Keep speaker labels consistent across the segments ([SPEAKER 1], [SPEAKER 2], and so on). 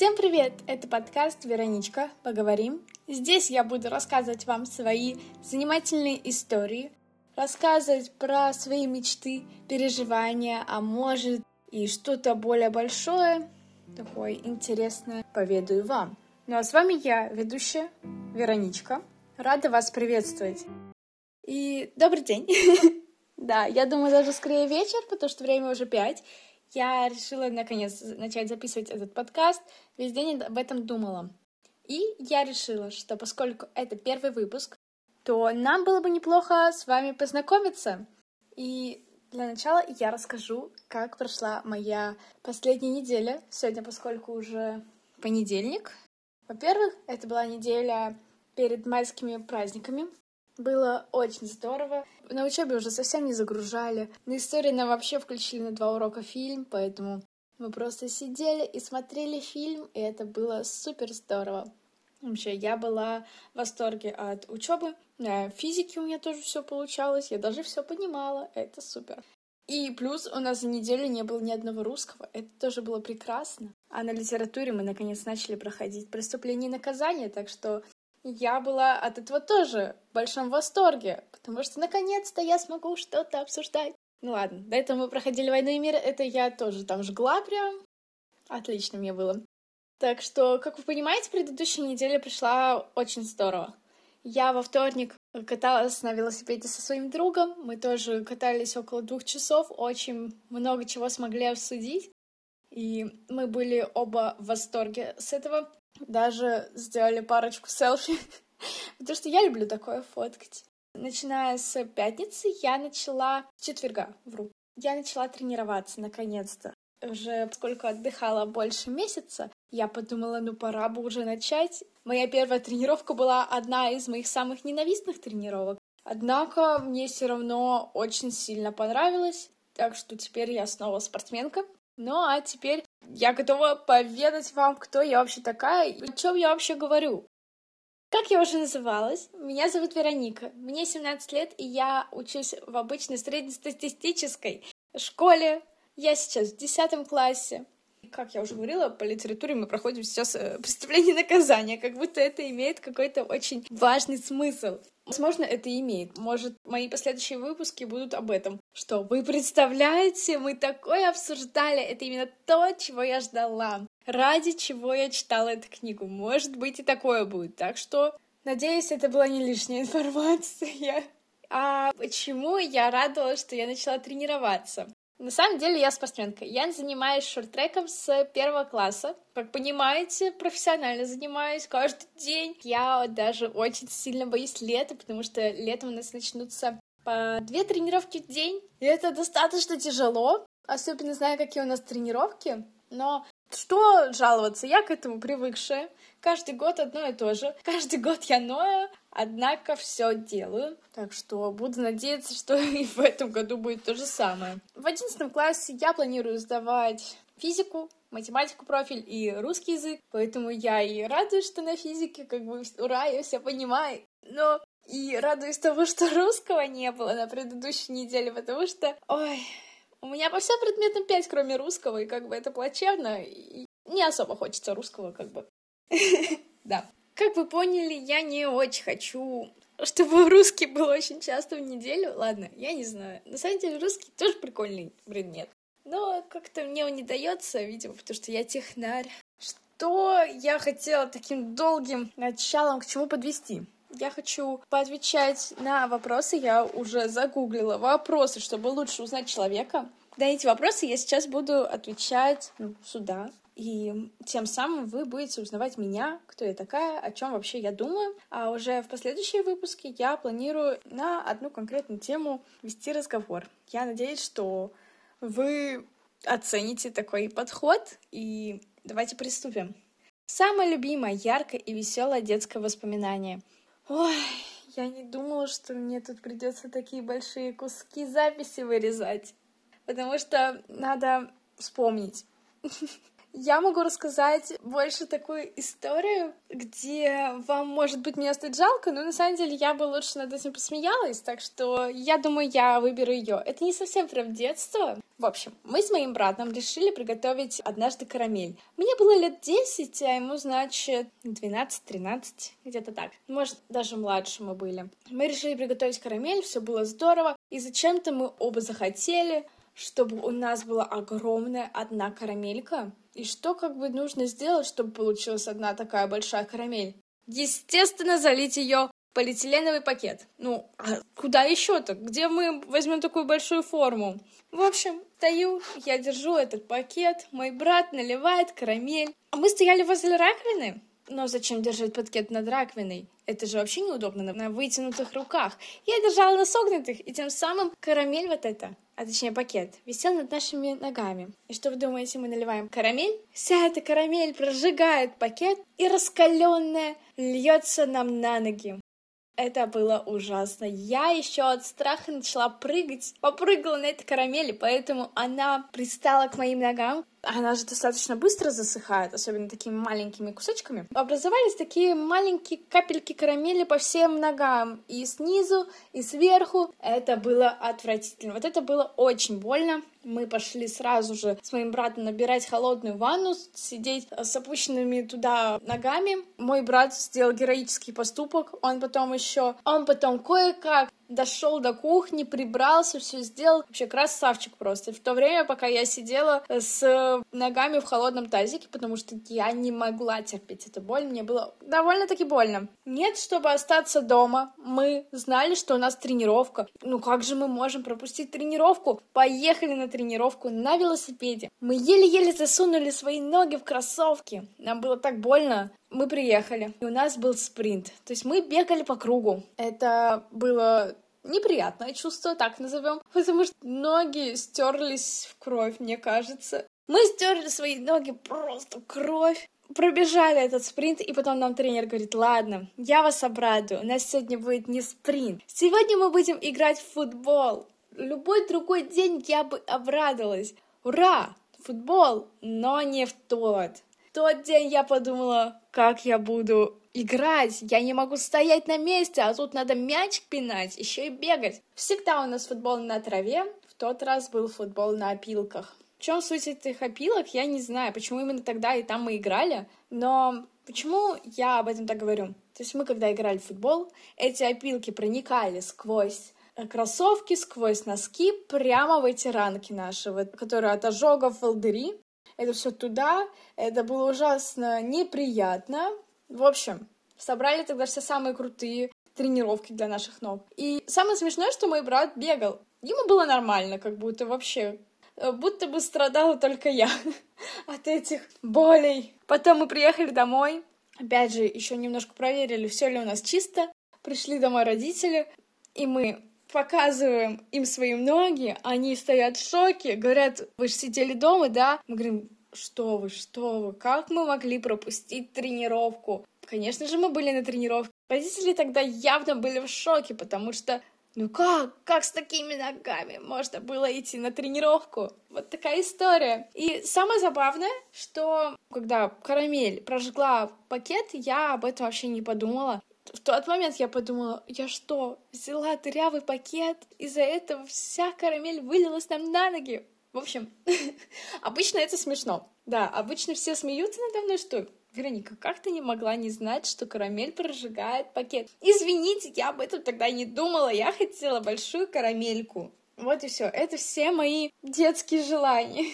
[SPEAKER 1] Всем привет! Это подкаст «Вероничка. Поговорим». Здесь я буду рассказывать вам свои занимательные истории, рассказывать про свои мечты, переживания, а может и что-то более большое, такое интересное, поведаю вам. Ну а с вами я, ведущая Вероничка. Рада вас приветствовать. И добрый день. Да, я думаю, даже скорее вечер, потому что время уже пять. Я решила, наконец, начать записывать этот подкаст. Весь день об этом думала. И я решила, что поскольку это первый выпуск, то нам было бы неплохо с вами познакомиться. И для начала я расскажу, как прошла моя последняя неделя. Сегодня, поскольку уже понедельник. Во-первых, это была неделя перед майскими праздниками. Было очень здорово. На учебе уже совсем не загружали. На истории нам вообще включили на два урока фильм, поэтому мы просто сидели и смотрели фильм, и это было супер здорово. Вообще, я была в восторге от учебы. На физике у меня тоже все получалось, я даже все понимала, это супер. И плюс у нас за неделю не было ни одного русского, это тоже было прекрасно. А на литературе мы наконец начали проходить преступление и наказание, так что я была от этого тоже в большом восторге, потому что наконец-то я смогу что-то обсуждать. Ну ладно, до этого мы проходили «Войну и мир», это я тоже там жгла прям. Отлично мне было. Так что, как вы понимаете, предыдущая неделя пришла очень здорово. Я во вторник каталась на велосипеде со своим другом. Мы тоже катались около двух часов, очень много чего смогли обсудить. И мы были оба в восторге с этого. Даже сделали парочку селфи, потому что я люблю такое фоткать. Начиная с пятницы я начала... С четверга, вру. Я начала тренироваться, наконец-то. Уже поскольку отдыхала больше месяца, я подумала, ну пора бы уже начать. Моя первая тренировка была одна из моих самых ненавистных тренировок. Однако мне все равно очень сильно понравилось, так что теперь я снова спортсменка. Ну а теперь я готова поведать вам, кто я вообще такая и о чем я вообще говорю. Как я уже называлась, меня зовут Вероника, мне 17 лет, и я учусь в обычной среднестатистической школе. Я сейчас в 10 классе. Как я уже говорила, по литературе мы проходим сейчас э, преступление и наказание, как будто это имеет какой-то очень важный смысл. Возможно, это имеет. Может, мои последующие выпуски будут об этом. Что вы представляете, мы такое обсуждали. Это именно то, чего я ждала. Ради чего я читала эту книгу. Может быть, и такое будет. Так что, надеюсь, это была не лишняя информация. А почему я радовалась, что я начала тренироваться? На самом деле я спортсменка. Я занимаюсь шорт-треком с первого класса. Как понимаете, профессионально занимаюсь каждый день. Я даже очень сильно боюсь лета, потому что летом у нас начнутся по две тренировки в день. И это достаточно тяжело, особенно зная, какие у нас тренировки. Но что жаловаться? Я к этому привыкшая. Каждый год одно и то же. Каждый год я ною, однако все делаю. Так что буду надеяться, что и в этом году будет то же самое. В одиннадцатом классе я планирую сдавать физику, математику профиль и русский язык, поэтому я и радуюсь, что на физике, как бы, ура, я все понимаю. Но и радуюсь того, что русского не было на предыдущей неделе, потому что, ой, у меня по всем предметам 5, кроме русского, и как бы это плачевно, и не особо хочется русского, как бы. Да. Как вы поняли, я не очень хочу, чтобы русский был очень часто в неделю. Ладно, я не знаю. На самом деле русский тоже прикольный предмет. Но как-то мне он не дается, видимо, потому что я технарь. Что я хотела таким долгим началом к чему подвести? Я хочу поотвечать на вопросы. Я уже загуглила вопросы, чтобы лучше узнать человека. На эти вопросы я сейчас буду отвечать ну, сюда, и тем самым вы будете узнавать меня, кто я такая, о чем вообще я думаю. А уже в последующие выпуски я планирую на одну конкретную тему вести разговор. Я надеюсь, что вы оцените такой подход, и давайте приступим. Самое любимое, яркое и веселое детское воспоминание. Ой, я не думала, что мне тут придется такие большие куски записи вырезать, потому что надо вспомнить. Я могу рассказать больше такую историю, где вам, может быть, меня стать жалко, но на самом деле я бы лучше над этим посмеялась, так что я думаю, я выберу ее. Это не совсем прям детство. В общем, мы с моим братом решили приготовить однажды карамель. Мне было лет 10, а ему, значит, 12-13, где-то так. Может, даже младше мы были. Мы решили приготовить карамель, все было здорово, и зачем-то мы оба захотели, чтобы у нас была огромная одна карамелька, и что как бы нужно сделать, чтобы получилась одна такая большая карамель? Естественно, залить ее полиэтиленовый пакет. Ну, а куда еще-то? Где мы возьмем такую большую форму? В общем, стою, я держу этот пакет, мой брат наливает карамель. А мы стояли возле раковины. Но зачем держать пакет над раковиной? Это же вообще неудобно на вытянутых руках. Я держала на согнутых, и тем самым карамель вот эта а точнее пакет, висел над нашими ногами. И что вы думаете, мы наливаем карамель? Вся эта карамель прожигает пакет и раскаленная льется нам на ноги. Это было ужасно. Я еще от страха начала прыгать. Попрыгала на этой карамели, поэтому она пристала к моим ногам. Она же достаточно быстро засыхает, особенно такими маленькими кусочками. Образовались такие маленькие капельки карамели по всем ногам. И снизу, и сверху. Это было отвратительно. Вот это было очень больно. Мы пошли сразу же с моим братом набирать холодную ванну, сидеть с опущенными туда ногами. Мой брат сделал героический поступок. Он потом еще, он потом кое-как дошел до кухни, прибрался, все сделал. Вообще красавчик просто. В то время, пока я сидела с ногами в холодном тазике, потому что я не могла терпеть эту боль, мне было довольно-таки больно. Нет, чтобы остаться дома, мы знали, что у нас тренировка. Ну как же мы можем пропустить тренировку? Поехали на тренировку на велосипеде. Мы еле-еле засунули свои ноги в кроссовки. Нам было так больно мы приехали, и у нас был спринт. То есть мы бегали по кругу. Это было неприятное чувство, так назовем, потому что ноги стерлись в кровь, мне кажется. Мы стерли свои ноги просто кровь. Пробежали этот спринт, и потом нам тренер говорит, ладно, я вас обрадую, у нас сегодня будет не спринт. Сегодня мы будем играть в футбол. Любой другой день я бы обрадовалась. Ура! Футбол, но не в тот тот день я подумала, как я буду играть, я не могу стоять на месте, а тут надо мяч пинать, еще и бегать. Всегда у нас футбол на траве, в тот раз был футбол на опилках. В чем суть этих опилок, я не знаю, почему именно тогда и там мы играли, но почему я об этом так говорю? То есть мы, когда играли в футбол, эти опилки проникали сквозь кроссовки, сквозь носки, прямо в эти ранки наши, вот, которые от ожогов волдыри это все туда, это было ужасно неприятно. В общем, собрали тогда все самые крутые тренировки для наших ног. И самое смешное, что мой брат бегал. Ему было нормально, как будто вообще э, будто бы страдала только я от этих болей. Потом мы приехали домой, опять же, еще немножко проверили, все ли у нас чисто. Пришли домой родители, и мы показываем им свои ноги, они стоят в шоке, говорят, вы же сидели дома, да? Мы говорим, что вы, что вы, как мы могли пропустить тренировку? Конечно же, мы были на тренировке. Родители тогда явно были в шоке, потому что ну как? Как с такими ногами можно было идти на тренировку? Вот такая история. И самое забавное, что когда карамель прожгла пакет, я об этом вообще не подумала в тот момент я подумала, я что, взяла дырявый пакет, из-за этого вся карамель вылилась нам на ноги. В общем, обычно это смешно. Да, обычно все смеются надо мной, что Вероника, как ты не могла не знать, что карамель прожигает пакет? Извините, я об этом тогда не думала, я хотела большую карамельку. Вот и все. Это все мои детские желания.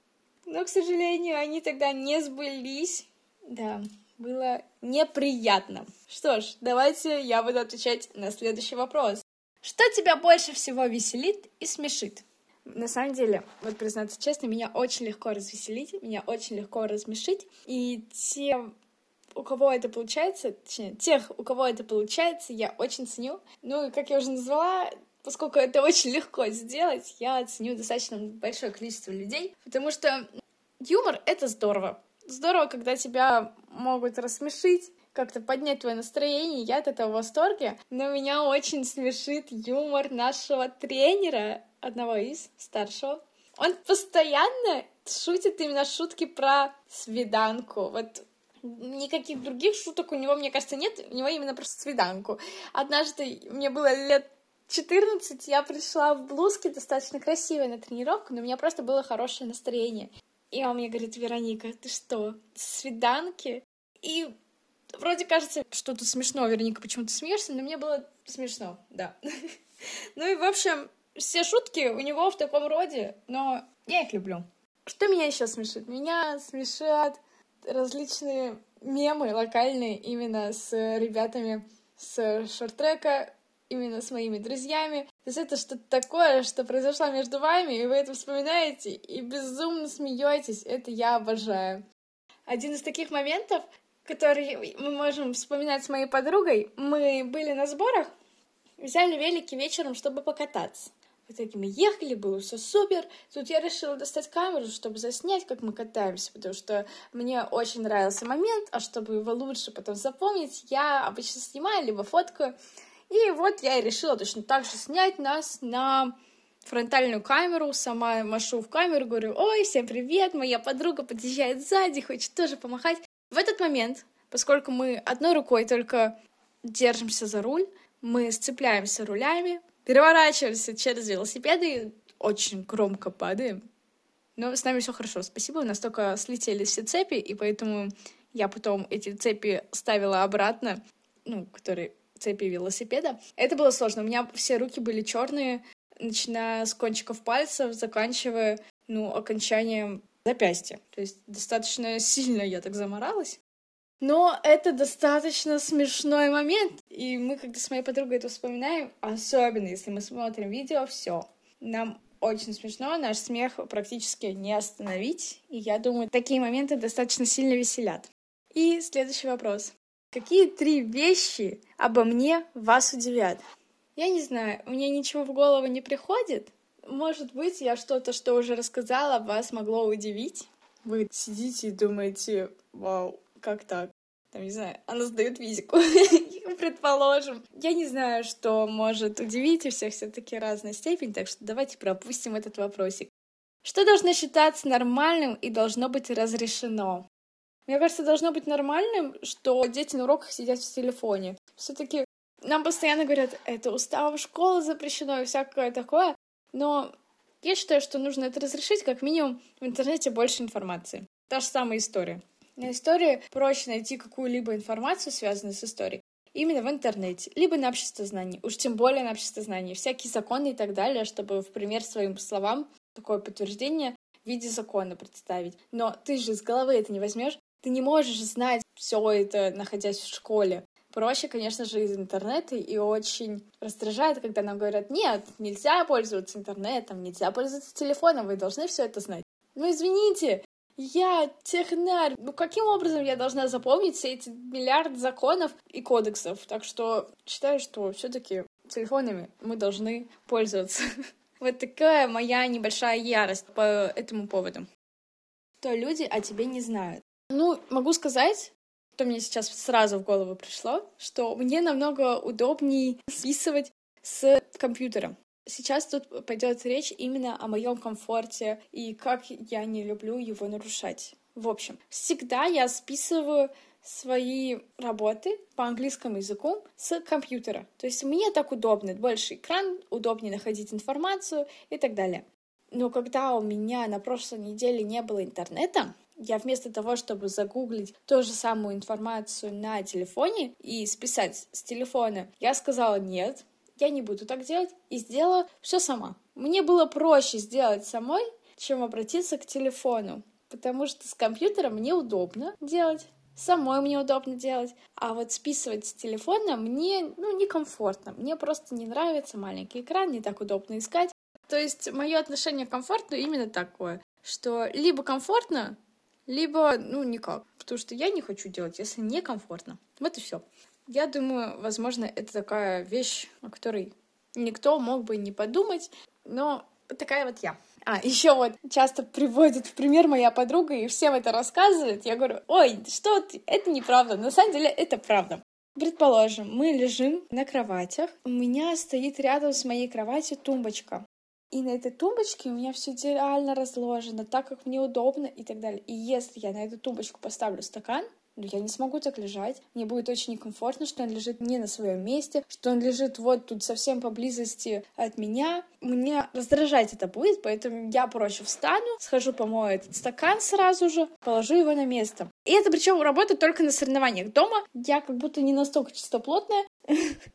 [SPEAKER 1] Но, к сожалению, они тогда не сбылись. Да, было неприятно. Что ж, давайте я буду отвечать на следующий вопрос. Что тебя больше всего веселит и смешит? На самом деле, вот признаться честно, меня очень легко развеселить, меня очень легко размешить. И те, у кого это получается, точнее, тех, у кого это получается, я очень ценю. Ну, как я уже назвала, поскольку это очень легко сделать, я ценю достаточно большое количество людей, потому что юмор — это здорово здорово, когда тебя могут рассмешить, как-то поднять твое настроение, я от этого в восторге. Но меня очень смешит юмор нашего тренера, одного из, старшего. Он постоянно шутит именно шутки про свиданку. Вот никаких других шуток у него, мне кажется, нет. У него именно про свиданку. Однажды мне было лет 14, я пришла в блузке достаточно красивой на тренировку, но у меня просто было хорошее настроение. И он мне говорит, Вероника, ты что, свиданки? И вроде кажется, что тут смешно, Вероника, почему ты смеешься, но мне было смешно, да. Ну и, в общем, все шутки у него в таком роде, но я их люблю. Что меня еще смешит? Меня смешат различные мемы локальные именно с ребятами с шорт-трека, именно с моими друзьями. То есть это что-то такое, что произошло между вами, и вы это вспоминаете и безумно смеетесь. Это я обожаю. Один из таких моментов, который мы можем вспоминать с моей подругой, мы были на сборах, взяли велики вечером, чтобы покататься. В итоге мы ехали, было все супер. Тут я решила достать камеру, чтобы заснять, как мы катаемся, потому что мне очень нравился момент, а чтобы его лучше потом запомнить, я обычно снимаю, либо фоткаю. И вот я и решила точно так же снять нас на фронтальную камеру, сама машу в камеру, говорю, ой, всем привет, моя подруга подъезжает сзади, хочет тоже помахать. В этот момент, поскольку мы одной рукой только держимся за руль, мы сцепляемся рулями, переворачиваемся через велосипеды, очень громко падаем. Но с нами все хорошо, спасибо. У нас только слетели все цепи, и поэтому я потом эти цепи ставила обратно, ну, которые цепи велосипеда. Это было сложно. У меня все руки были черные, начиная с кончиков пальцев, заканчивая, ну, окончанием запястья. То есть достаточно сильно я так заморалась. Но это достаточно смешной момент, и мы, когда с моей подругой это вспоминаем, особенно если мы смотрим видео, все. Нам очень смешно, наш смех практически не остановить, и я думаю, такие моменты достаточно сильно веселят. И следующий вопрос. Какие три вещи обо мне вас удивят? Я не знаю, мне ничего в голову не приходит. Может быть, я что-то, что уже рассказала, вас могло удивить. Вы сидите и думаете, вау, как так? Там, не знаю, она сдает физику, предположим. Я не знаю, что может удивить, у всех все таки разная степень, так что давайте пропустим этот вопросик. Что должно считаться нормальным и должно быть разрешено? Мне кажется, должно быть нормальным, что дети на уроках сидят в телефоне. все таки нам постоянно говорят, это уставом школы запрещено и всякое такое, но я считаю, что нужно это разрешить, как минимум в интернете больше информации. Та же самая история. На истории проще найти какую-либо информацию, связанную с историей, именно в интернете, либо на обществознании, уж тем более на обществознании, всякие законы и так далее, чтобы в пример своим словам такое подтверждение в виде закона представить. Но ты же с головы это не возьмешь, ты не можешь знать все это, находясь в школе. Проще, конечно же, из интернета, и очень раздражает, когда нам говорят, нет, нельзя пользоваться интернетом, нельзя пользоваться телефоном, вы должны все это знать. Ну, извините, я технарь. Ну, каким образом я должна запомнить все эти миллиард законов и кодексов? Так что считаю, что все таки телефонами мы должны пользоваться. Вот такая моя небольшая ярость по этому поводу. Что люди о тебе не знают. Ну, могу сказать, что мне сейчас сразу в голову пришло, что мне намного удобнее списывать с компьютера. Сейчас тут пойдет речь именно о моем комфорте и как я не люблю его нарушать. В общем, всегда я списываю свои работы по английскому языку с компьютера. То есть мне так удобно, больше экран, удобнее находить информацию и так далее. Но когда у меня на прошлой неделе не было интернета, я вместо того, чтобы загуглить ту же самую информацию на телефоне и списать с телефона, я сказала нет, я не буду так делать, и сделала все сама. Мне было проще сделать самой, чем обратиться к телефону, потому что с компьютером мне удобно делать, самой мне удобно делать, а вот списывать с телефона мне, ну, некомфортно. Мне просто не нравится маленький экран, не так удобно искать. То есть мое отношение к комфорту именно такое, что либо комфортно, либо, ну, никак. Потому что я не хочу делать, если некомфортно. Вот и все. Я думаю, возможно, это такая вещь, о которой никто мог бы не подумать, но такая вот я. А, еще вот часто приводит в пример моя подруга и всем это рассказывает. Я говорю, ой, что ты, это неправда. На самом деле это правда. Предположим, мы лежим на кроватях. У меня стоит рядом с моей кроватью тумбочка. И на этой тумбочке у меня все идеально разложено, так как мне удобно и так далее. И если я на эту тумбочку поставлю стакан, но я не смогу так лежать. Мне будет очень некомфортно, что он лежит не на своем месте, что он лежит вот тут совсем поблизости от меня. Мне раздражать это будет, поэтому я проще встану, схожу помою этот стакан сразу же, положу его на место. И это причем работает только на соревнованиях. Дома я как будто не настолько чистоплотная.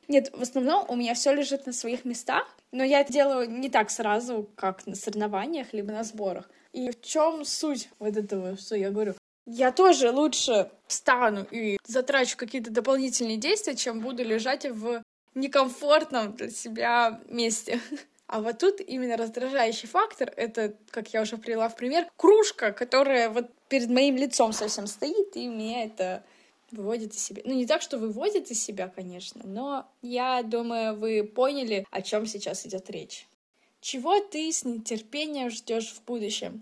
[SPEAKER 1] Нет, в основном у меня все лежит на своих местах, но я это делаю не так сразу, как на соревнованиях либо на сборах. И в чем суть вот этого, что я говорю? я тоже лучше встану и затрачу какие-то дополнительные действия, чем буду лежать в некомфортном для себя месте. А вот тут именно раздражающий фактор — это, как я уже привела в пример, кружка, которая вот перед моим лицом совсем стоит, и меня это выводит из себя. Ну, не так, что выводит из себя, конечно, но я думаю, вы поняли, о чем сейчас идет речь. Чего ты с нетерпением ждешь в будущем?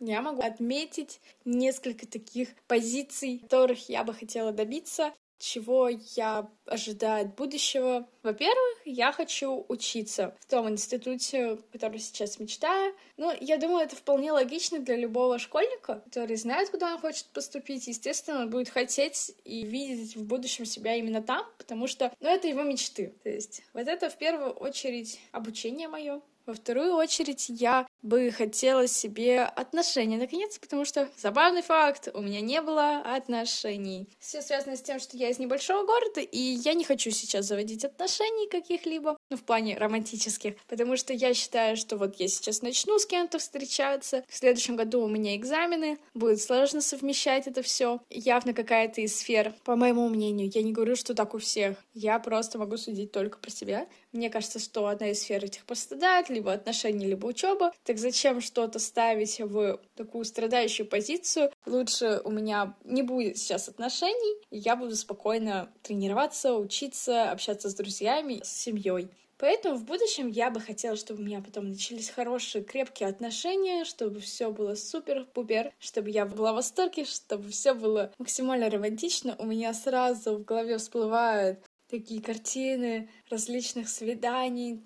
[SPEAKER 1] Я могу отметить несколько таких позиций, которых я бы хотела добиться, чего я ожидаю от будущего. Во-первых, я хочу учиться в том институте, который сейчас мечтаю. Ну, я думаю, это вполне логично для любого школьника, который знает, куда он хочет поступить. Естественно, он будет хотеть и видеть в будущем себя именно там, потому что, ну, это его мечты. То есть вот это в первую очередь обучение мое, во вторую очередь, я бы хотела себе отношения, наконец, потому что забавный факт, у меня не было отношений. Все связано с тем, что я из небольшого города, и я не хочу сейчас заводить отношений каких-либо, ну, в плане романтических, потому что я считаю, что вот я сейчас начну с кем-то встречаться, в следующем году у меня экзамены, будет сложно совмещать это все. Явно какая-то из сфер, по моему мнению, я не говорю, что так у всех, я просто могу судить только про себя. Мне кажется, что одна из сфер этих пострадает, либо отношения, либо учеба. Так зачем что-то ставить в такую страдающую позицию? Лучше у меня не будет сейчас отношений, я буду спокойно тренироваться, учиться, общаться с друзьями, с семьей. Поэтому в будущем я бы хотела, чтобы у меня потом начались хорошие, крепкие отношения, чтобы все было супер-пупер, чтобы я была в восторге, чтобы все было максимально романтично. У меня сразу в голове всплывают такие картины различных свиданий,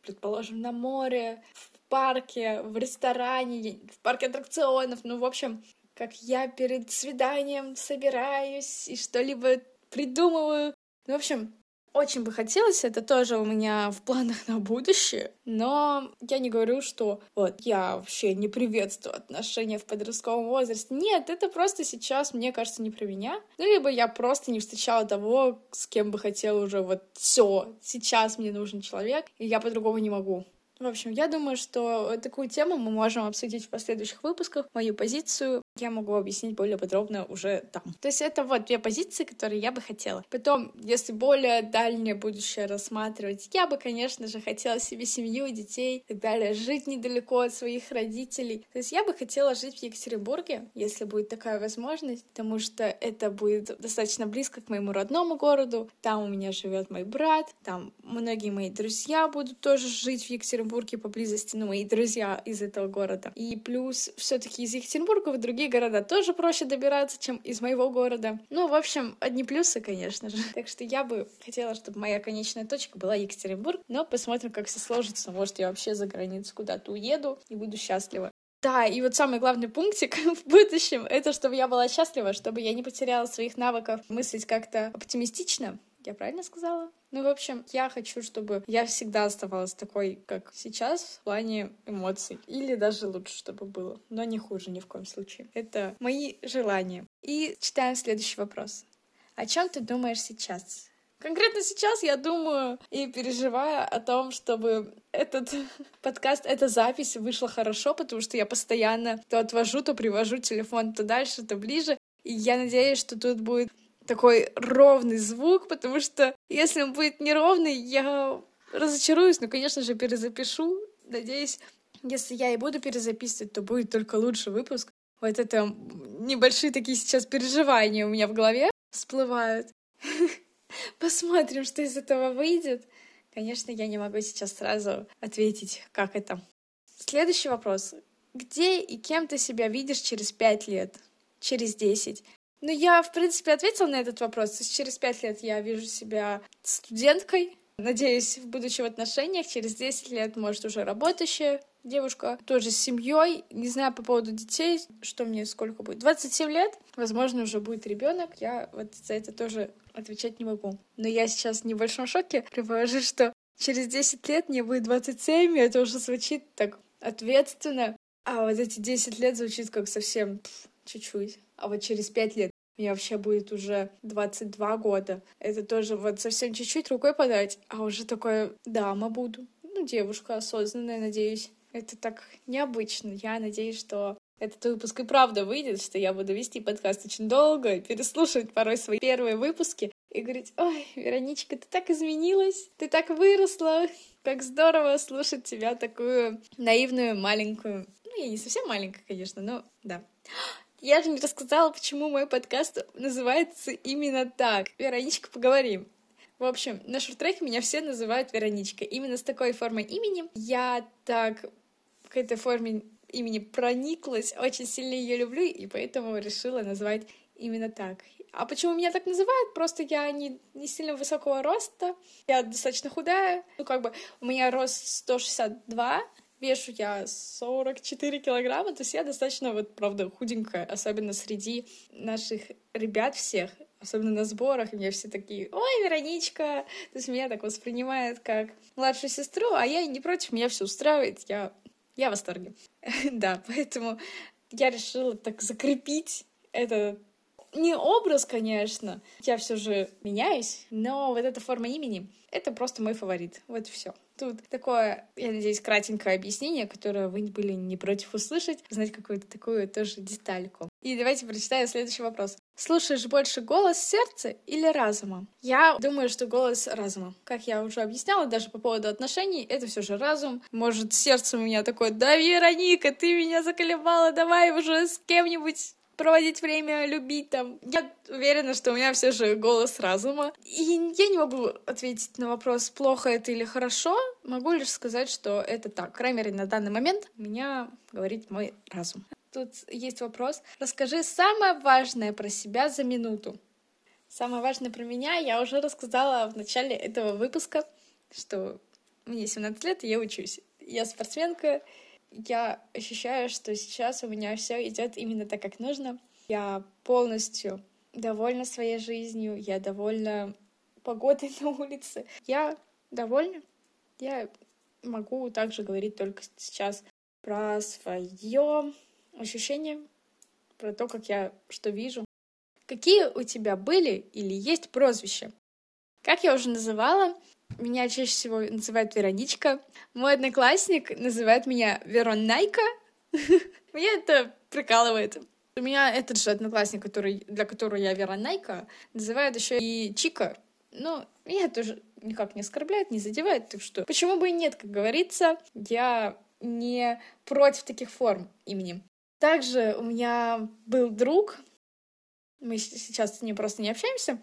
[SPEAKER 1] предположим, на море, в парке, в ресторане, в парке аттракционов. Ну, в общем, как я перед свиданием собираюсь и что-либо придумываю. Ну, в общем, очень бы хотелось, это тоже у меня в планах на будущее, но я не говорю, что вот я вообще не приветствую отношения в подростковом возрасте. Нет, это просто сейчас, мне кажется, не про меня. Ну, либо я просто не встречала того, с кем бы хотела уже вот все, сейчас мне нужен человек, и я по-другому не могу. В общем, я думаю, что такую тему мы можем обсудить в последующих выпусках. Мою позицию я могу объяснить более подробно уже там. То есть это вот две позиции, которые я бы хотела. Потом, если более дальнее будущее рассматривать, я бы, конечно же, хотела себе семью, детей и так далее, жить недалеко от своих родителей. То есть я бы хотела жить в Екатеринбурге, если будет такая возможность, потому что это будет достаточно близко к моему родному городу. Там у меня живет мой брат, там многие мои друзья будут тоже жить в Екатеринбурге Екатеринбурге поблизости, ну, мои друзья из этого города. И плюс все таки из Екатеринбурга в другие города тоже проще добираться, чем из моего города. Ну, в общем, одни плюсы, конечно же. Так что я бы хотела, чтобы моя конечная точка была Екатеринбург, но посмотрим, как все сложится. Может, я вообще за границу куда-то уеду и буду счастлива. Да, и вот самый главный пунктик в будущем — это чтобы я была счастлива, чтобы я не потеряла своих навыков мыслить как-то оптимистично, я правильно сказала? Ну, в общем, я хочу, чтобы я всегда оставалась такой, как сейчас, в плане эмоций. Или даже лучше, чтобы было. Но не хуже ни в коем случае. Это мои желания. И читаем следующий вопрос. О чем ты думаешь сейчас? Конкретно сейчас я думаю и переживаю о том, чтобы этот подкаст, эта запись вышла хорошо, потому что я постоянно то отвожу, то привожу телефон то дальше, то ближе. И я надеюсь, что тут будет такой ровный звук, потому что если он будет неровный, я разочаруюсь, но, конечно же, перезапишу. Надеюсь, если я и буду перезаписывать, то будет только лучший выпуск. Вот это небольшие такие сейчас переживания у меня в голове всплывают. Посмотрим, что из этого выйдет. Конечно, я не могу сейчас сразу ответить, как это. Следующий вопрос. Где и кем ты себя видишь через пять лет? Через десять? Ну, я, в принципе, ответила на этот вопрос. Через пять лет я вижу себя студенткой, Надеюсь, в будущих отношениях через 10 лет, может, уже работающая девушка тоже с семьей. Не знаю по поводу детей, что мне сколько будет. 27 лет, возможно, уже будет ребенок. Я вот за это тоже отвечать не могу. Но я сейчас в небольшом шоке. Предположу, что через 10 лет мне будет 27, и это уже звучит так ответственно. А вот эти 10 лет звучит как совсем чуть-чуть. А вот через 5 лет мне вообще будет уже 22 года. Это тоже вот совсем чуть-чуть рукой подать, а уже такое дама буду. Ну, девушка осознанная, надеюсь. Это так необычно. Я надеюсь, что этот выпуск и правда выйдет, что я буду вести подкаст очень долго, переслушивать порой свои первые выпуски и говорить, ой, Вероничка, ты так изменилась, ты так выросла, как здорово слушать тебя такую наивную, маленькую. Ну, я не совсем маленькая, конечно, но да. Я же не рассказала, почему мой подкаст называется именно так. Вероничка, поговорим. В общем, на шорт-треке меня все называют Вероничка. Именно с такой формой имени я так к этой форме имени прониклась, очень сильно ее люблю, и поэтому решила назвать именно так. А почему меня так называют? Просто я не, не сильно высокого роста, я достаточно худая, ну как бы у меня рост 162, вешу я 44 килограмма, то есть я достаточно, вот, правда, худенькая, особенно среди наших ребят всех, особенно на сборах, и меня все такие, ой, Вероничка, то есть меня так воспринимают как младшую сестру, а я не против, меня все устраивает, я, я в восторге. да, поэтому я решила так закрепить это не образ, конечно, я все же меняюсь, но вот эта форма имени — это просто мой фаворит. Вот все. Тут такое, я надеюсь, кратенькое объяснение, которое вы были не против услышать, знать какую-то такую тоже детальку. И давайте прочитаю следующий вопрос. Слушаешь больше голос сердца или разума? Я думаю, что голос разума. Как я уже объясняла, даже по поводу отношений, это все же разум. Может, сердце у меня такое, да, Вероника, ты меня заколебала, давай уже с кем-нибудь проводить время, любить там. Я уверена, что у меня все же голос разума. И я не могу ответить на вопрос, плохо это или хорошо. Могу лишь сказать, что это так. По на данный момент меня говорит мой разум. Тут есть вопрос. Расскажи самое важное про себя за минуту. Самое важное про меня я уже рассказала в начале этого выпуска, что мне 17 лет, и я учусь. Я спортсменка, я ощущаю, что сейчас у меня все идет именно так, как нужно. Я полностью довольна своей жизнью, я довольна погодой на улице. Я довольна. Я могу также говорить только сейчас про свое ощущение, про то, как я что вижу. Какие у тебя были или есть прозвища? Как я уже называла, меня чаще всего называют Вероничка. Мой одноклассник называет меня Веронайка. Меня это прикалывает. У меня этот же одноклассник, который, для которого я Веронайка, называют еще и Чика. Но меня тоже никак не оскорбляет, не задевает, так что почему бы и нет, как говорится, я не против таких форм имени. Также у меня был друг, мы сейчас с ним просто не общаемся,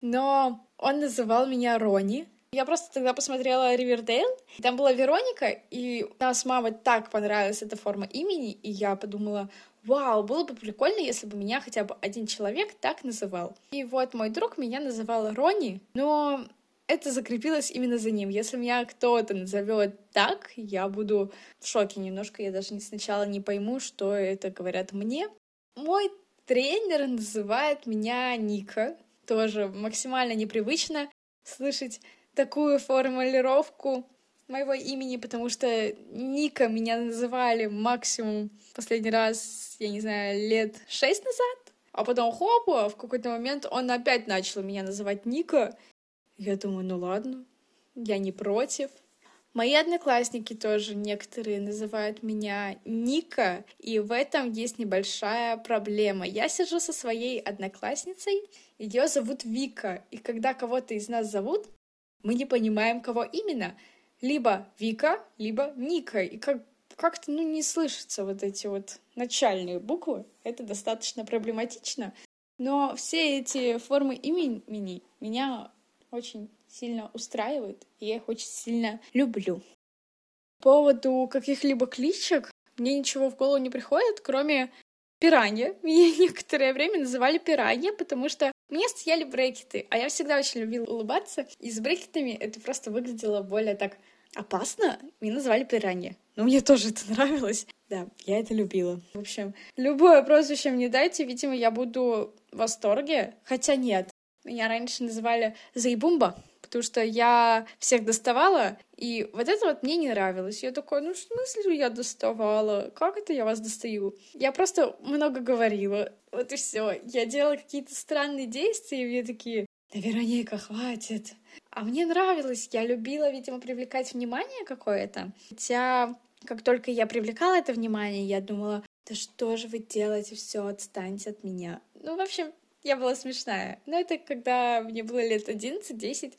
[SPEAKER 1] но он называл меня Рони, я просто тогда посмотрела Ривердейл, там была Вероника, и нас мама так понравилась эта форма имени, и я подумала, вау, было бы прикольно, если бы меня хотя бы один человек так называл. И вот мой друг меня называл Рони, но это закрепилось именно за ним. Если меня кто-то назовет так, я буду в шоке немножко. Я даже сначала не пойму, что это говорят мне. Мой тренер называет меня Ника. Тоже максимально непривычно слышать такую формулировку моего имени, потому что Ника меня называли максимум последний раз, я не знаю, лет шесть назад. А потом хопа, в какой-то момент он опять начал меня называть Ника. Я думаю, ну ладно, я не против. Мои одноклассники тоже некоторые называют меня Ника, и в этом есть небольшая проблема. Я сижу со своей одноклассницей, ее зовут Вика, и когда кого-то из нас зовут, мы не понимаем, кого именно. Либо Вика, либо Ника. И как как-то ну, не слышатся вот эти вот начальные буквы. Это достаточно проблематично. Но все эти формы имени меня очень сильно устраивают, и я их очень сильно люблю. По поводу каких-либо кличек мне ничего в голову не приходит, кроме пиранья. Меня некоторое время называли пиранья, потому что мне стояли брекеты, а я всегда очень любила улыбаться, и с брекетами это просто выглядело более так опасно. Меня называли пиранья. но мне тоже это нравилось. Да, я это любила. В общем, любое прозвище мне дайте, видимо, я буду в восторге. Хотя нет, меня раньше называли Заебумба, потому что я всех доставала, и вот это вот мне не нравилось. Я такой, ну в смысле я доставала? Как это я вас достаю? Я просто много говорила. Вот и все. Я делала какие-то странные действия, и мне такие, да, Вероника, хватит. А мне нравилось, я любила, видимо, привлекать внимание какое-то. Хотя, как только я привлекала это внимание, я думала, да что же вы делаете, все, отстаньте от меня. Ну, в общем, я была смешная. Но это когда мне было лет 11-10.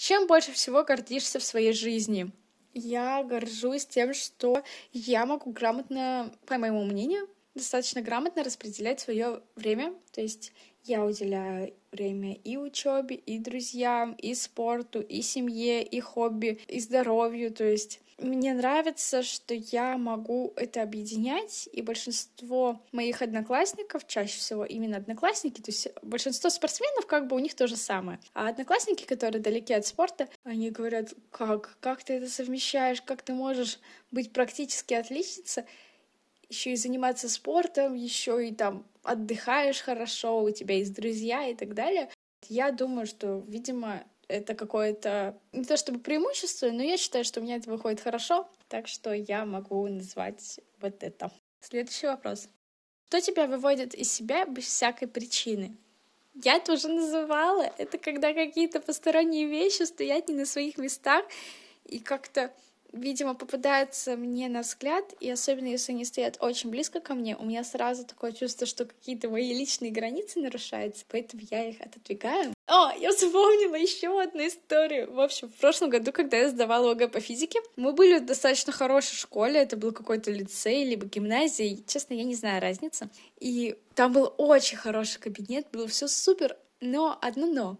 [SPEAKER 1] Чем больше всего гордишься в своей жизни? Я горжусь тем, что я могу грамотно, по моему мнению, достаточно грамотно распределять свое время. То есть я уделяю время и учебе, и друзьям, и спорту, и семье, и хобби, и здоровью. То есть мне нравится, что я могу это объединять, и большинство моих одноклассников, чаще всего именно одноклассники, то есть большинство спортсменов, как бы у них то же самое. А одноклассники, которые далеки от спорта, они говорят, как, как ты это совмещаешь, как ты можешь быть практически отличница, еще и заниматься спортом, еще и там отдыхаешь хорошо, у тебя есть друзья и так далее. Я думаю, что, видимо, это какое-то не то чтобы преимущество, но я считаю, что у меня это выходит хорошо, так что я могу назвать вот это. Следующий вопрос. Что тебя выводит из себя без всякой причины? Я это уже называла. Это когда какие-то посторонние вещи стоят не на своих местах и как-то видимо, попадаются мне на взгляд, и особенно если они стоят очень близко ко мне, у меня сразу такое чувство, что какие-то мои личные границы нарушаются, поэтому я их отодвигаю. О, я вспомнила еще одну историю. В общем, в прошлом году, когда я сдавала ОГЭ по физике, мы были в достаточно хорошей школе, это был какой-то лицей, либо гимназия, честно, я не знаю разницы. И там был очень хороший кабинет, было все супер, но одно но.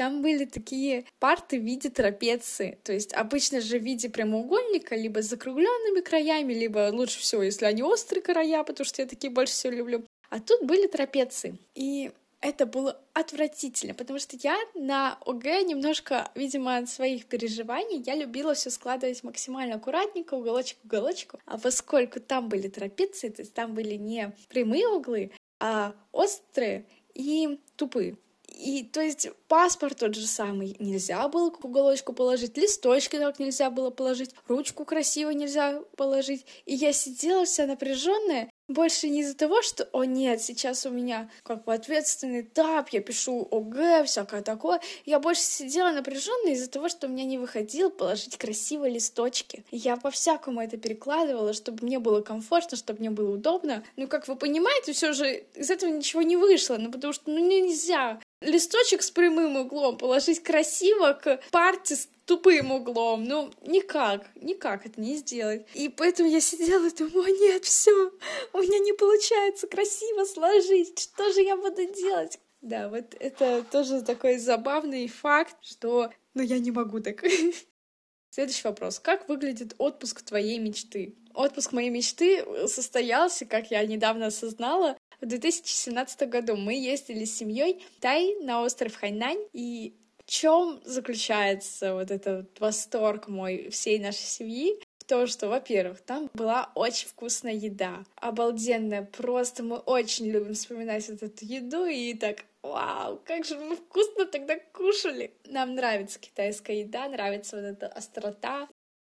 [SPEAKER 1] Там были такие парты в виде трапеции. То есть обычно же в виде прямоугольника, либо с закругленными краями, либо лучше всего, если они острые края, потому что я такие больше всего люблю. А тут были трапеции. И это было отвратительно, потому что я на ОГЭ немножко, видимо, от своих переживаний, я любила все складывать максимально аккуратненько, уголочек к уголочку. А поскольку там были трапеции, то есть там были не прямые углы, а острые и тупые. И то есть паспорт тот же самый нельзя было к уголочку положить, листочки так нельзя было положить, ручку красиво нельзя положить. И я сидела вся напряженная, больше не из-за того, что, о нет, сейчас у меня как бы ответственный этап, я пишу ОГЭ, всякое такое. Я больше сидела напряженная из-за того, что у меня не выходило положить красивые листочки. Я по-всякому это перекладывала, чтобы мне было комфортно, чтобы мне было удобно. Ну, как вы понимаете, все же из этого ничего не вышло, ну, потому что, ну, нельзя листочек с прямым углом положить красиво к парте с тупым углом. Ну, никак, никак это не сделать. И поэтому я сидела и думаю, нет, все, у меня не получается красиво сложить. Что же я буду делать? Да, вот это тоже такой забавный факт, что ну я не могу так. Следующий вопрос. Как выглядит отпуск твоей мечты? Отпуск моей мечты состоялся, как я недавно осознала, в 2017 году мы ездили с семьей Тай на остров Хайнань, и в чем заключается вот этот восторг мой всей нашей семьи? В том, что, во-первых, там была очень вкусная еда, обалденная, просто мы очень любим вспоминать вот эту еду и так Вау, как же мы вкусно тогда кушали. Нам нравится китайская еда, нравится вот эта острота.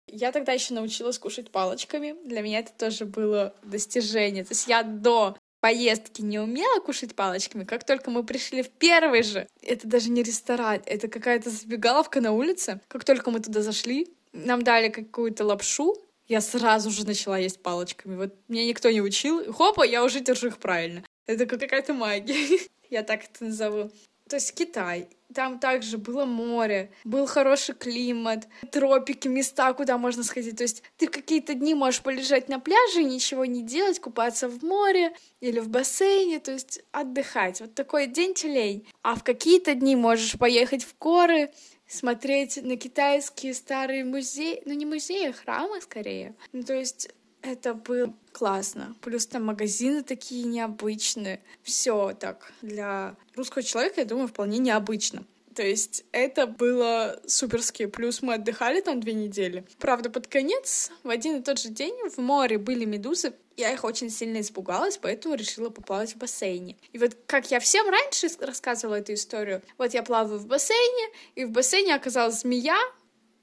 [SPEAKER 1] Я тогда еще научилась кушать палочками. Для меня это тоже было достижение. То есть я до поездки не умела кушать палочками, как только мы пришли в первый же, это даже не ресторан, это какая-то забегаловка на улице, как только мы туда зашли, нам дали какую-то лапшу, я сразу же начала есть палочками. Вот меня никто не учил. Хопа, я уже держу их правильно. Это какая-то магия. Я так это назову. То есть Китай. Там также было море, был хороший климат, тропики, места, куда можно сходить. То есть ты какие-то дни можешь полежать на пляже и ничего не делать, купаться в море или в бассейне, то есть отдыхать. Вот такой день телей. А в какие-то дни можешь поехать в горы, смотреть на китайские старые музеи, ну не музеи, а храмы скорее. Ну то есть это было классно. Плюс там магазины такие необычные. Все так для русского человека, я думаю, вполне необычно. То есть это было суперски. Плюс мы отдыхали там две недели. Правда, под конец, в один и тот же день в море были медузы. Я их очень сильно испугалась, поэтому решила поплавать в бассейне. И вот как я всем раньше рассказывала эту историю, вот я плаваю в бассейне, и в бассейне оказалась змея,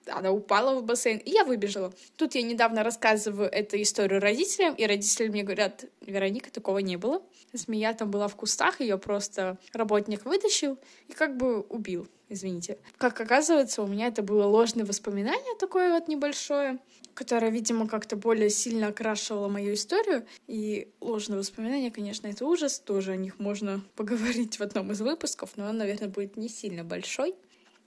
[SPEAKER 1] она упала в бассейн, и я выбежала. Тут я недавно рассказываю эту историю родителям, и родители мне говорят, Вероника, такого не было. Змея там была в кустах, ее просто работник вытащил и как бы убил, извините. Как оказывается, у меня это было ложное воспоминание такое вот небольшое, которое, видимо, как-то более сильно окрашивало мою историю. И ложное воспоминание, конечно, это ужас, тоже о них можно поговорить в одном из выпусков, но он, наверное, будет не сильно большой.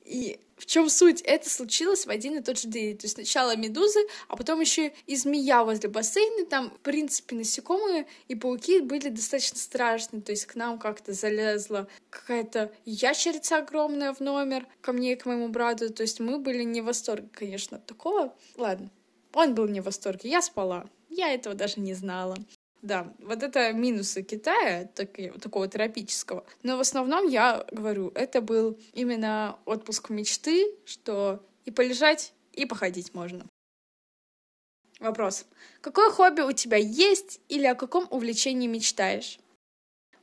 [SPEAKER 1] И в чем суть? Это случилось в один и тот же день. То есть сначала медузы, а потом еще и змея возле бассейна. Там, в принципе, насекомые и пауки были достаточно страшные. То есть к нам как-то залезла какая-то ящерица огромная в номер ко мне и к моему брату. То есть мы были не в восторге, конечно, от такого. Ладно, он был не в восторге. Я спала. Я этого даже не знала. Да, вот это минусы Китая, так, такого тропического. Но в основном, я говорю, это был именно отпуск мечты, что и полежать, и походить можно. Вопрос. Какое хобби у тебя есть или о каком увлечении мечтаешь?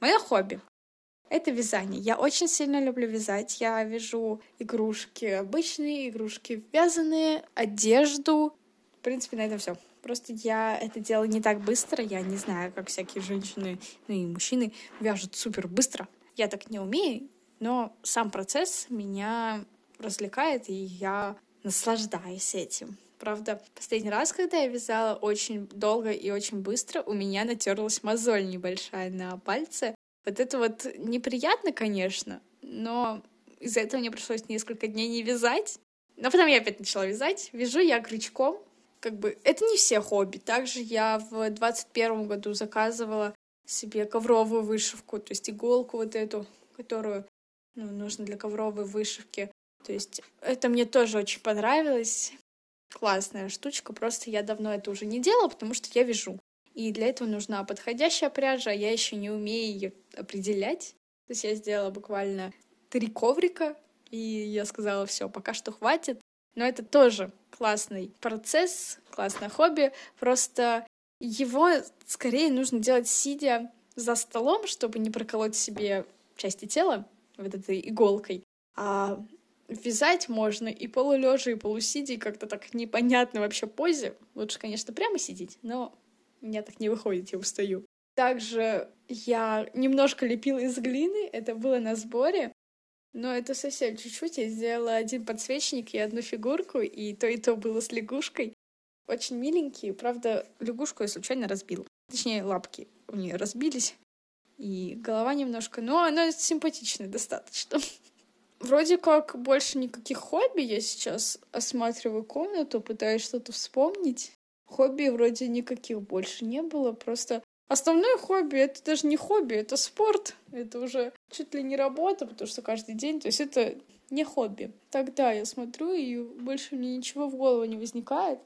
[SPEAKER 1] Мое хобби — это вязание. Я очень сильно люблю вязать. Я вяжу игрушки обычные, игрушки вязаные, одежду. В принципе, на этом все. Просто я это делаю не так быстро. Я не знаю, как всякие женщины, ну и мужчины вяжут супер быстро. Я так не умею, но сам процесс меня развлекает, и я наслаждаюсь этим. Правда, последний раз, когда я вязала очень долго и очень быстро, у меня натерлась мозоль небольшая на пальце. Вот это вот неприятно, конечно, но из-за этого мне пришлось несколько дней не вязать. Но потом я опять начала вязать. Вяжу я крючком, как бы это не все хобби. Также я в двадцать первом году заказывала себе ковровую вышивку, то есть иголку вот эту, которую ну, нужно для ковровой вышивки. То есть это мне тоже очень понравилось. Классная штучка, просто я давно это уже не делала, потому что я вяжу. И для этого нужна подходящая пряжа, а я еще не умею ее определять. То есть я сделала буквально три коврика, и я сказала, все, пока что хватит. Но это тоже классный процесс, классное хобби. Просто его скорее нужно делать сидя за столом, чтобы не проколоть себе части тела вот этой иголкой. А вязать можно и полулежа, и полусидя, и как-то так непонятно вообще позе. Лучше, конечно, прямо сидеть, но у меня так не выходит, я устаю. Также я немножко лепила из глины, это было на сборе, но это совсем чуть-чуть. Я сделала один подсвечник и одну фигурку, и то и то было с лягушкой. Очень миленькие. Правда, лягушку я случайно разбила. Точнее, лапки у нее разбились. И голова немножко... Но она симпатичная достаточно. Вроде как больше никаких хобби. Я сейчас осматриваю комнату, пытаюсь что-то вспомнить. Хобби вроде никаких больше не было. Просто Основное хобби — это даже не хобби, это спорт. Это уже чуть ли не работа, потому что каждый день, то есть это не хобби. Тогда я смотрю, и больше мне ничего в голову не возникает.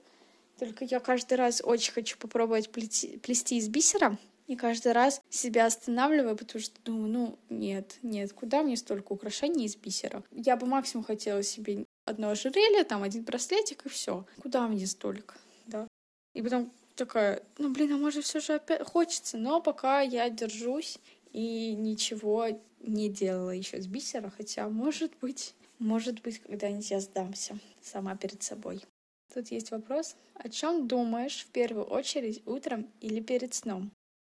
[SPEAKER 1] Только я каждый раз очень хочу попробовать плести, плести из бисера. И каждый раз себя останавливаю, потому что думаю, ну, нет, нет, куда мне столько украшений из бисера? Я бы максимум хотела себе одно ожерелье, там один браслетик и все. Куда мне столько? Да. И потом такая, ну, блин, а может все же опять хочется, но пока я держусь и ничего не делала еще с бисера, хотя, может быть, может быть, когда-нибудь я сдамся сама перед собой. Тут есть вопрос. О чем думаешь в первую очередь утром или перед сном?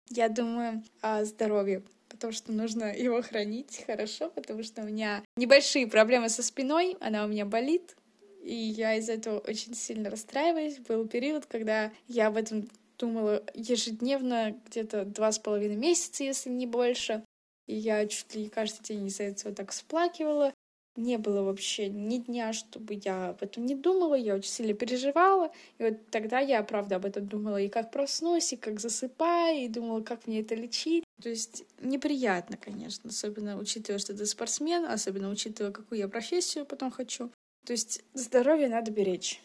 [SPEAKER 1] Я думаю о здоровье, потому что нужно его хранить хорошо, потому что у меня небольшие проблемы со спиной, она у меня болит, и я из-за этого очень сильно расстраиваюсь. Был период, когда я об этом думала ежедневно, где-то два с половиной месяца, если не больше. И я чуть ли не каждый день из-за этого так всплакивала. Не было вообще ни дня, чтобы я об этом не думала, я очень сильно переживала. И вот тогда я, правда, об этом думала и как проснусь, и как засыпаю, и думала, как мне это лечить. То есть неприятно, конечно, особенно учитывая, что ты спортсмен, особенно учитывая, какую я профессию потом хочу. То есть здоровье надо беречь.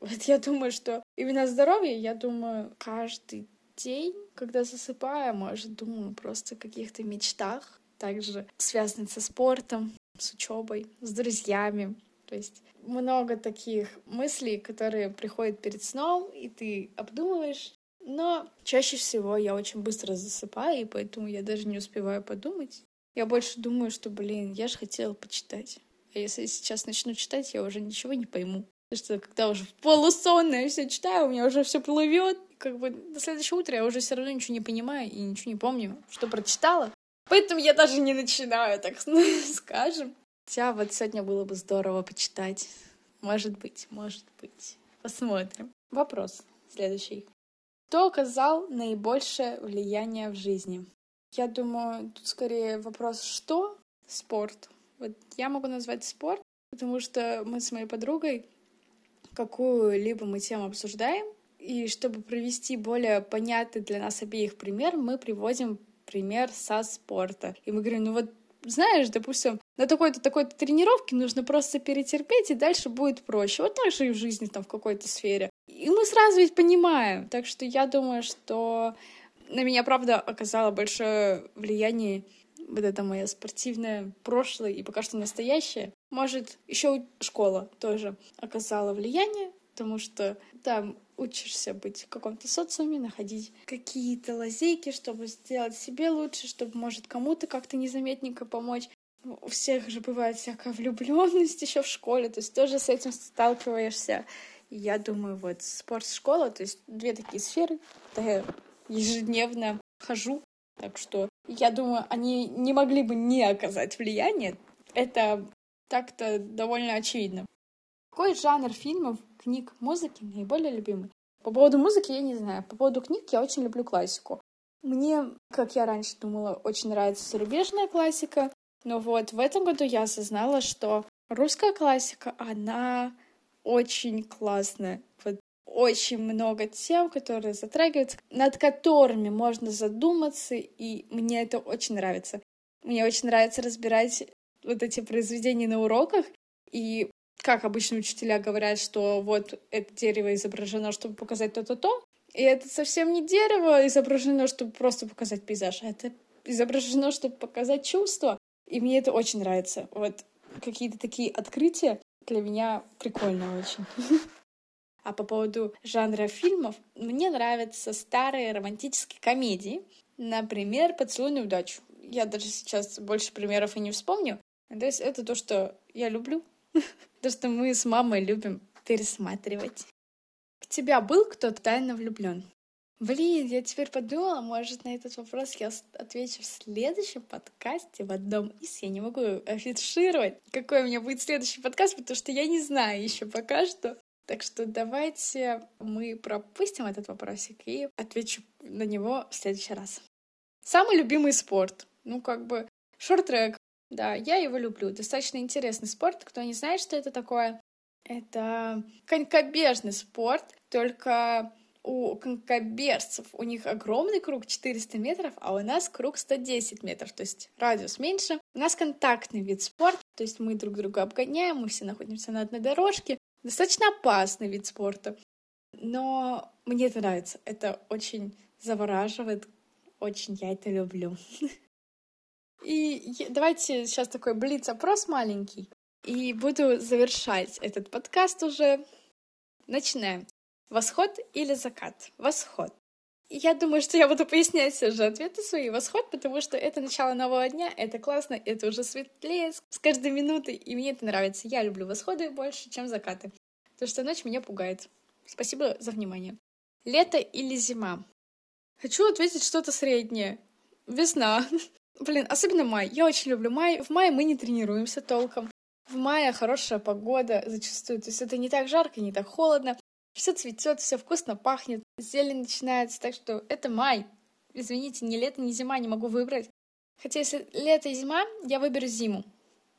[SPEAKER 1] Вот я думаю, что именно здоровье, я думаю, каждый день, когда засыпаю, может, думаю просто о каких-то мечтах, также связанных со спортом, с учебой, с друзьями. То есть много таких мыслей, которые приходят перед сном, и ты обдумываешь. Но чаще всего я очень быстро засыпаю, и поэтому я даже не успеваю подумать. Я больше думаю, что, блин, я же хотела почитать. А если я сейчас начну читать, я уже ничего не пойму. Потому что когда уже полусонная все читаю, у меня уже все плывет. Как бы на следующее утро я уже все равно ничего не понимаю и ничего не помню, что прочитала. Поэтому я даже не начинаю, так скажем. Хотя вот сегодня было бы здорово почитать. Может быть, может быть. Посмотрим. Вопрос следующий. Кто оказал наибольшее влияние в жизни? Я думаю, тут скорее вопрос «что?» Спорт. Вот я могу назвать спорт, потому что мы с моей подругой какую-либо мы тему обсуждаем, и чтобы провести более понятный для нас обеих пример, мы приводим пример со спорта. И мы говорим, ну вот знаешь, допустим, на такой-то такой-то тренировке нужно просто перетерпеть, и дальше будет проще. Вот так же и в жизни там в какой-то сфере. И мы сразу ведь понимаем. Так что я думаю, что на меня, правда, оказало большое влияние вот это мое спортивное прошлое и пока что настоящее. Может, еще школа тоже оказала влияние, потому что там учишься быть в каком-то социуме, находить какие-то лазейки, чтобы сделать себе лучше, чтобы, может, кому-то как-то незаметненько помочь. У всех же бывает всякая влюбленность еще в школе, то есть тоже с этим сталкиваешься. И я думаю, вот спорт-школа, то есть две такие сферы, я ежедневно хожу, так что я думаю, они не могли бы не оказать влияние. Это так-то довольно очевидно. Какой жанр фильмов, книг, музыки наиболее любимый? По поводу музыки я не знаю. По поводу книг я очень люблю классику. Мне, как я раньше думала, очень нравится зарубежная классика. Но вот в этом году я осознала, что русская классика, она очень классная. Вот очень много тем, которые затрагиваются, над которыми можно задуматься, и мне это очень нравится. Мне очень нравится разбирать вот эти произведения на уроках, и как обычно учителя говорят, что вот это дерево изображено, чтобы показать то-то-то, и это совсем не дерево изображено, чтобы просто показать пейзаж, а это изображено, чтобы показать чувство. И мне это очень нравится. Вот какие-то такие открытия для меня прикольно очень. А по поводу жанра фильмов, мне нравятся старые романтические комедии. Например, «Поцелуй на удачу». Я даже сейчас больше примеров и не вспомню. То есть это то, что я люблю. То, что мы с мамой любим пересматривать. В тебя был кто-то тайно влюблен? Блин, я теперь подумала, может, на этот вопрос я отвечу в следующем подкасте в одном из. Я не могу афишировать, какой у меня будет следующий подкаст, потому что я не знаю еще пока что. Так что давайте мы пропустим этот вопросик и отвечу на него в следующий раз. Самый любимый спорт. Ну, как бы, шорт-трек. Да, я его люблю. Достаточно интересный спорт. Кто не знает, что это такое, это конькобежный спорт, только у конькобежцев у них огромный круг 400 метров, а у нас круг 110 метров, то есть радиус меньше. У нас контактный вид спорта, то есть мы друг друга обгоняем, мы все находимся на одной дорожке, Достаточно опасный вид спорта, но мне это нравится. Это очень завораживает, очень я это люблю. И давайте сейчас такой блиц-опрос маленький. И буду завершать этот подкаст уже. Начинаем. Восход или закат? Восход. Я думаю, что я буду пояснять уже ответы свои. Восход, потому что это начало нового дня, это классно, это уже светлее с каждой минутой, и мне это нравится. Я люблю восходы больше, чем закаты, потому что ночь меня пугает. Спасибо за внимание. Лето или зима? Хочу ответить что-то среднее. Весна. Блин, особенно май. Я очень люблю май. В мае мы не тренируемся толком. В мае хорошая погода зачастую. То есть это не так жарко, не так холодно. Все цветет, все вкусно пахнет, зелень начинается, так что это май. Извините, ни лето, ни зима не могу выбрать. Хотя если лето и зима, я выберу зиму.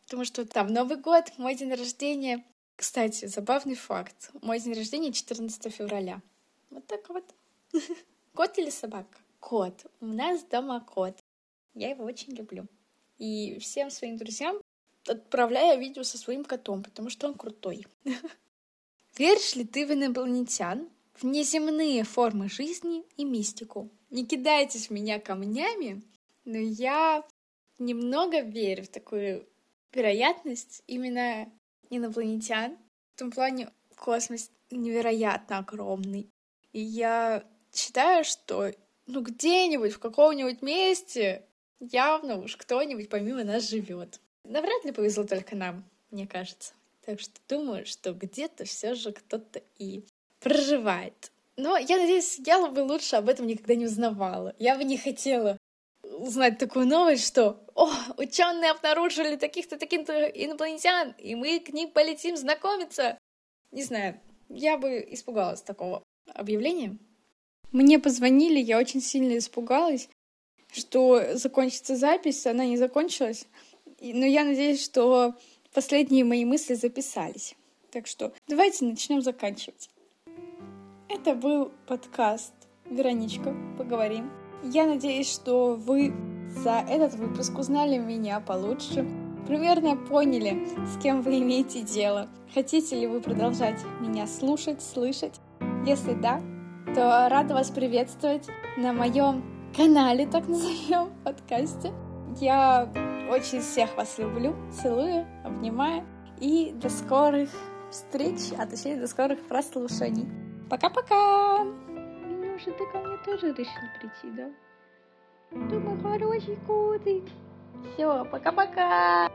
[SPEAKER 1] Потому что там Новый год, мой день рождения. Кстати, забавный факт. Мой день рождения 14 февраля. Вот так вот. Кот или собака? Кот. У нас дома кот. Я его очень люблю. И всем своим друзьям отправляю видео со своим котом, потому что он крутой. Веришь ли ты в инопланетян, в неземные формы жизни и мистику? Не кидайтесь в меня камнями, но я немного верю в такую вероятность именно инопланетян. В том плане космос невероятно огромный. И я считаю, что ну где-нибудь в каком-нибудь месте явно уж кто-нибудь помимо нас живет. Навряд ли повезло только нам, мне кажется. Так что думаю, что где-то все же кто-то и проживает. Но я надеюсь, я бы лучше об этом никогда не узнавала. Я бы не хотела узнать такую новость, что «О, ученые обнаружили таких-то, таких-то инопланетян, и мы к ним полетим знакомиться». Не знаю, я бы испугалась такого объявления. Мне позвонили, я очень сильно испугалась, что закончится запись, она не закончилась. Но я надеюсь, что последние мои мысли записались. Так что давайте начнем заканчивать. Это был подкаст «Вероничка, поговорим». Я надеюсь, что вы за этот выпуск узнали меня получше, примерно поняли, с кем вы имеете дело. Хотите ли вы продолжать меня слушать, слышать? Если да, то рада вас приветствовать на моем канале, так назовем, подкасте. Я очень всех вас люблю, целую, обнимаю и до скорых встреч, а точнее до скорых прослушаний. Пока-пока! Минюша, ты ко мне тоже решил прийти, да? Ты мой хороший котик. Все, пока-пока!